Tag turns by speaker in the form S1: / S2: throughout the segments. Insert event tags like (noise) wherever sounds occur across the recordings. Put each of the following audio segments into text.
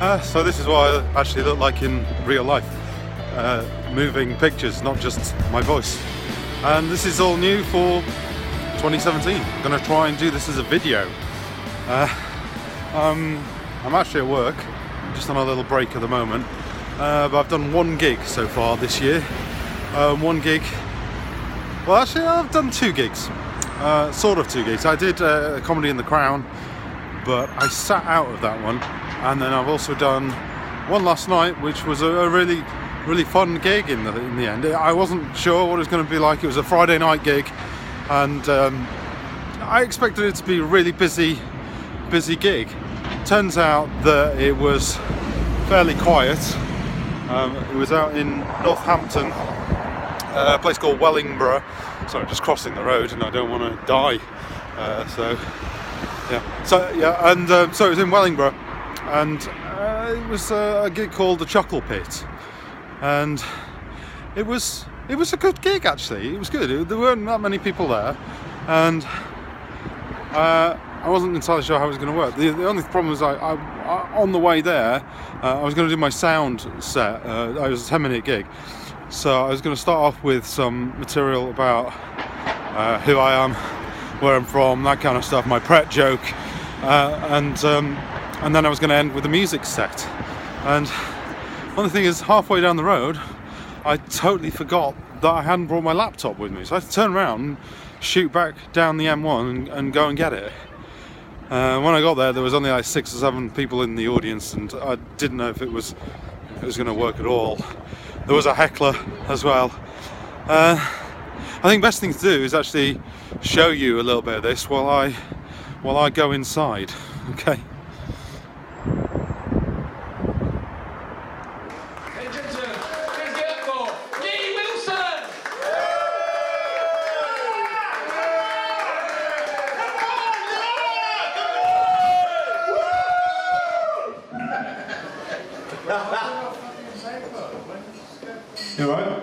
S1: Uh, so this is what I actually look like in real life. Uh, moving pictures, not just my voice. And this is all new for 2017. I'm to try and do this as a video. Uh, um, I'm actually at work, just on a little break at the moment. Uh, but I've done one gig so far this year. Um, one gig. Well, actually, I've done two gigs. Uh, sort of two gigs. I did uh, a comedy in the Crown, but I sat out of that one and then I've also done one last night which was a, a really really fun gig in the, in the end. I wasn't sure what it was going to be like. It was a Friday night gig and um, I expected it to be a really busy busy gig. Turns out that it was fairly quiet. Um, it was out in Northampton uh, a place called Wellingborough. Sorry just crossing the road and I don't want to die. Uh, so yeah. So yeah and um, so it was in Wellingborough and uh, it was a, a, gig called the Chuckle Pit, and it was it was a good gig actually. It was good. It, there weren't that many people there, and uh, I wasn't entirely sure how it was going to work. The, the only problem was I, I, I on the way there, uh, I was going to do my sound set. Uh, it was a ten minute gig, so I was going to start off with some material about uh, who I am, where I'm from, that kind of stuff, my Pret joke, uh, and. Um, and then I was going to end with a music set. And one thing is, halfway down the road, I totally forgot that I hadn't brought my laptop with me. So I had to turn around, shoot back down the M1 and, and go and get it. Uh, when I got there, there was only like six or seven people in the audience, and I didn't know if it was if it was going to work at all. There was a heckler as well. Uh, I think best thing to do is actually show you a little bit of this while I while I go inside. Okay. You alright?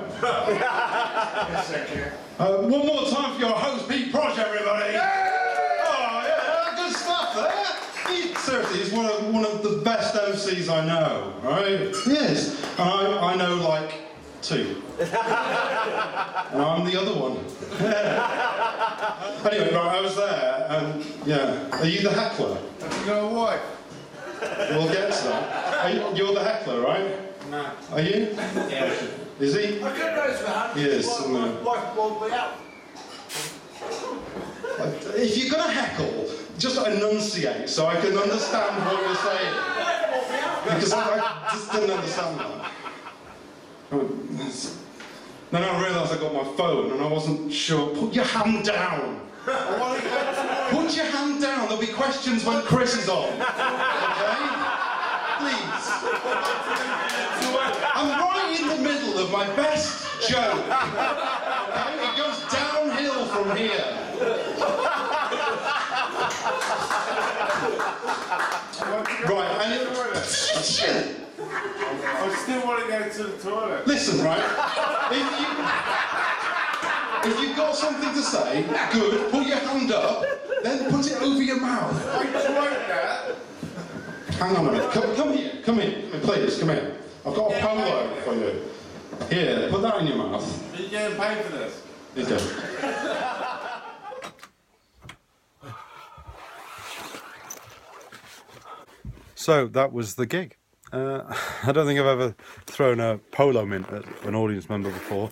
S1: uh, one more time for your host, Pete Prosh, everybody! Oh, yeah, good stuff there! He seriously is one of, one of the best MCs I know, right? Yes, and I, I know like two. and I'm the other one. anyway, right, I was there, and yeah. Are you the heckler?
S2: Have you got a wife?
S1: We'll get to that. You, you're the heckler, right?
S2: No.
S1: Are you?
S2: Yeah.
S1: Is he?
S2: I couldn't raise my hand.
S1: Yes,
S2: Wife,
S1: no.
S2: wife won't be out.
S1: If you're going to heckle, just enunciate so I can understand what you're saying. Because I, I just didn't understand that. Then I realised I got my phone and I wasn't sure. Put your hand down. Put your hand down. There'll be questions when Chris is on. Okay? Please. I'm right in the middle of my best joke. Okay? It goes downhill from here. Right, and it.
S2: I still want to go to the toilet.
S1: Listen, right? If you if you've got something to say, good. Put your hand up, then put it over your mouth.
S2: I tried that.
S1: Hang on a minute. Come, come here. Come here. Please, come here. I've got a polo for you. Here, put that in your mouth.
S2: Are you getting paid for this?
S1: Okay. So that was the gig. Uh, I don't think I've ever thrown a polo mint at an audience member before,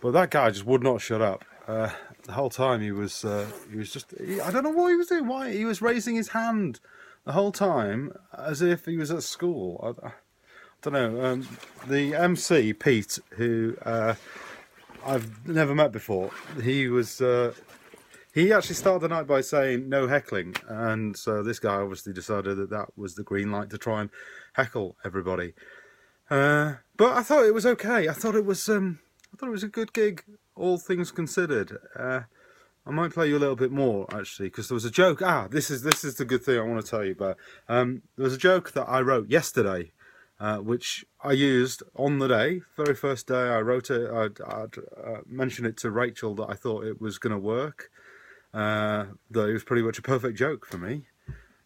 S1: but that guy just would not shut up. Uh, the whole time he was, uh, he was just, he, I don't know what he was doing. Why he was raising his hand the whole time as if he was at school. I, I don't know. Um, the MC Pete, who uh, I've never met before, he was. Uh, he actually started the night by saying no heckling, and so this guy obviously decided that that was the green light to try and heckle everybody. Uh, but I thought it was okay. I thought it was um, I thought it was a good gig, all things considered. Uh, I might play you a little bit more actually, because there was a joke. Ah, this is this is the good thing I want to tell you about. Um, there was a joke that I wrote yesterday, uh, which I used on the day, very first day I wrote it. I'd, I'd uh, mentioned it to Rachel that I thought it was going to work. Uh, that it was pretty much a perfect joke for me,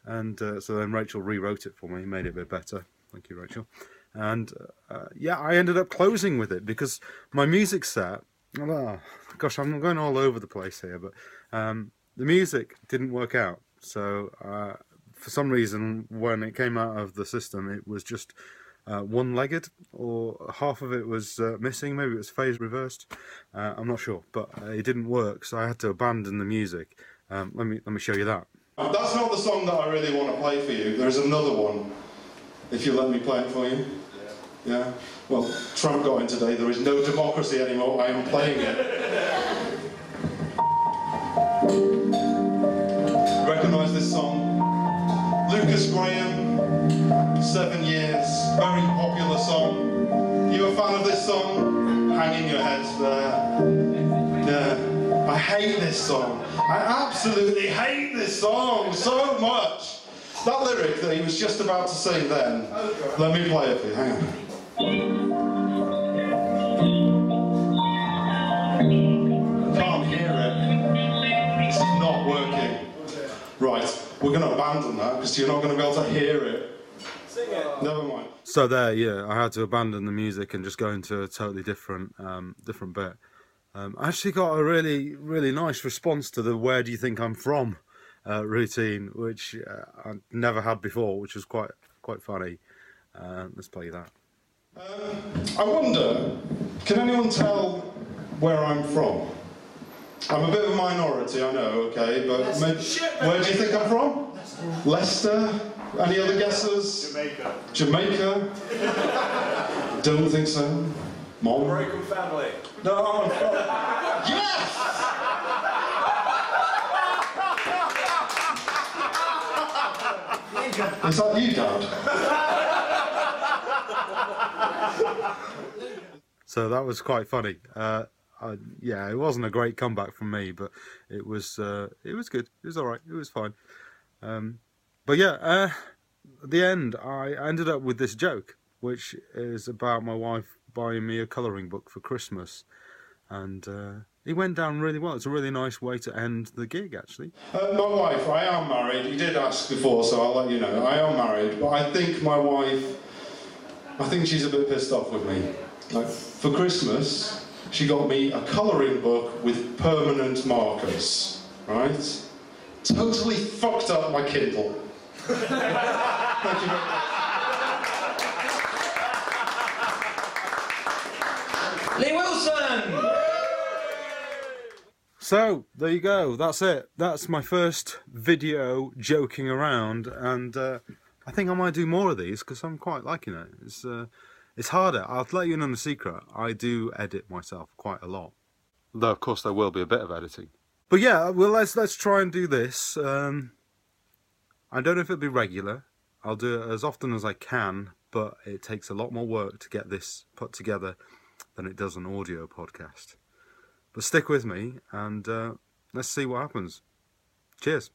S1: and uh, so then Rachel rewrote it for me, made it a bit better. Thank you, Rachel. And uh, yeah, I ended up closing with it because my music set. Oh, gosh, I'm going all over the place here, but um, the music didn't work out. So uh, for some reason, when it came out of the system, it was just uh, one-legged, or half of it was uh, missing. Maybe it was phase reversed. Uh, I'm not sure, but uh, it didn't work, so I had to abandon the music. Um, let me let me show you that.
S3: That's not the song that I really want to play for you. There's another one. If you let me play it for you. Yeah. Yeah. Well, Trump got in today. There is no democracy anymore. I am playing it. (laughs) Recognise this song? Lukas Graham, Seven Years, very popular song. You a fan of this song? Hanging your heads there. Yeah. I hate this song. I absolutely hate this song so much. That lyric that he was just about to sing then. Let me play it for you. Hang on. We're going to abandon that because you're not going to be able to hear it. Sing it. Never mind.
S1: So there, yeah, I had to abandon the music and just go into a totally different, um, different bit. Um, I actually got a really, really nice response to the "Where do you think I'm from?" Uh, routine, which uh, I never had before, which was quite, quite funny. Uh, let's play that.
S3: I wonder, can anyone tell where I'm from? I'm a bit of a minority, I know, okay, but maybe, where do you think I'm from? Leicester? Any other guesses?
S2: Jamaica.
S3: Jamaica? Don't think so. Mom?
S2: Broken family.
S3: No, I'm from. Yes! Is that you, Dad?
S1: So that was quite funny. Uh, I, yeah, it wasn't a great comeback from me, but it was, uh, it was good. It was all right. It was fine. Um, but yeah, uh, at the end, I ended up with this joke, which is about my wife buying me a colouring book for Christmas, and uh, it went down really well. It's a really nice way to end the gig, actually.
S3: Uh, my wife, I am married. You did ask before, so I'll let you know. I am married, but I think my wife, I think she's a bit pissed off with me. Like, for Christmas, she got me a colouring book with permanent markers, right? Totally fucked up my Kindle. Thank you very much.
S4: Lee Wilson!
S1: So there you go. That's it. That's my first video joking around, and uh, I think I might do more of these because I'm quite liking it. It's uh, it's harder. I'll let you in on a secret. I do edit myself quite a lot, though of course there will be a bit of editing. But yeah, well let's let's try and do this. Um, I don't know if it'll be regular. I'll do it as often as I can, but it takes a lot more work to get this put together than it does an audio podcast. But stick with me and uh, let's see what happens. Cheers.